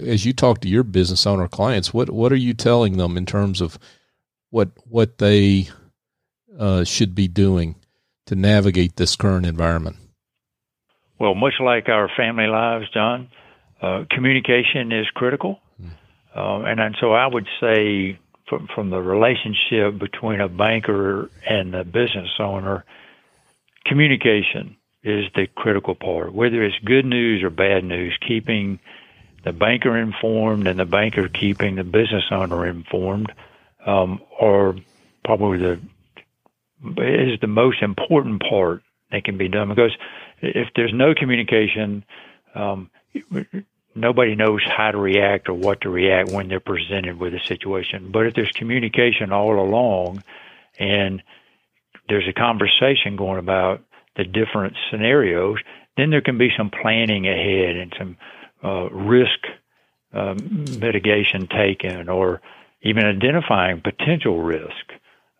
as you talk to your business owner clients, what what are you telling them in terms of what what they uh, should be doing to navigate this current environment? Well, much like our family lives, John, uh, communication is critical, mm. uh, and, and so I would say from from the relationship between a banker and the business owner, communication is the critical part. Whether it's good news or bad news, keeping the banker informed and the banker keeping the business owner informed um, are probably the is the most important part that can be done because if there's no communication, um, nobody knows how to react or what to react when they're presented with a situation. But if there's communication all along and there's a conversation going about the different scenarios, then there can be some planning ahead and some risk uh, mitigation taken or even identifying potential risk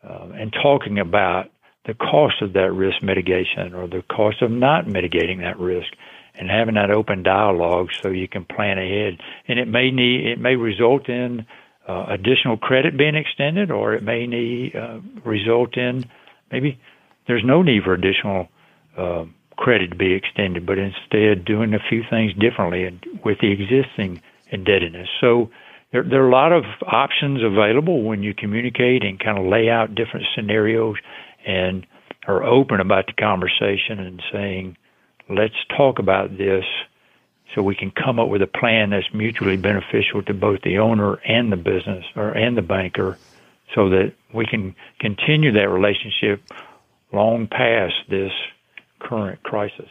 uh, and talking about the cost of that risk mitigation or the cost of not mitigating that risk and having that open dialogue so you can plan ahead. And it may need, it may result in uh, additional credit being extended or it may need, uh, result in maybe there's no need for additional uh, credit to be extended, but instead doing a few things differently with the existing indebtedness. So there, there are a lot of options available when you communicate and kind of lay out different scenarios and are open about the conversation and saying, let's talk about this so we can come up with a plan that's mutually beneficial to both the owner and the business or and the banker so that we can continue that relationship long past this current crisis.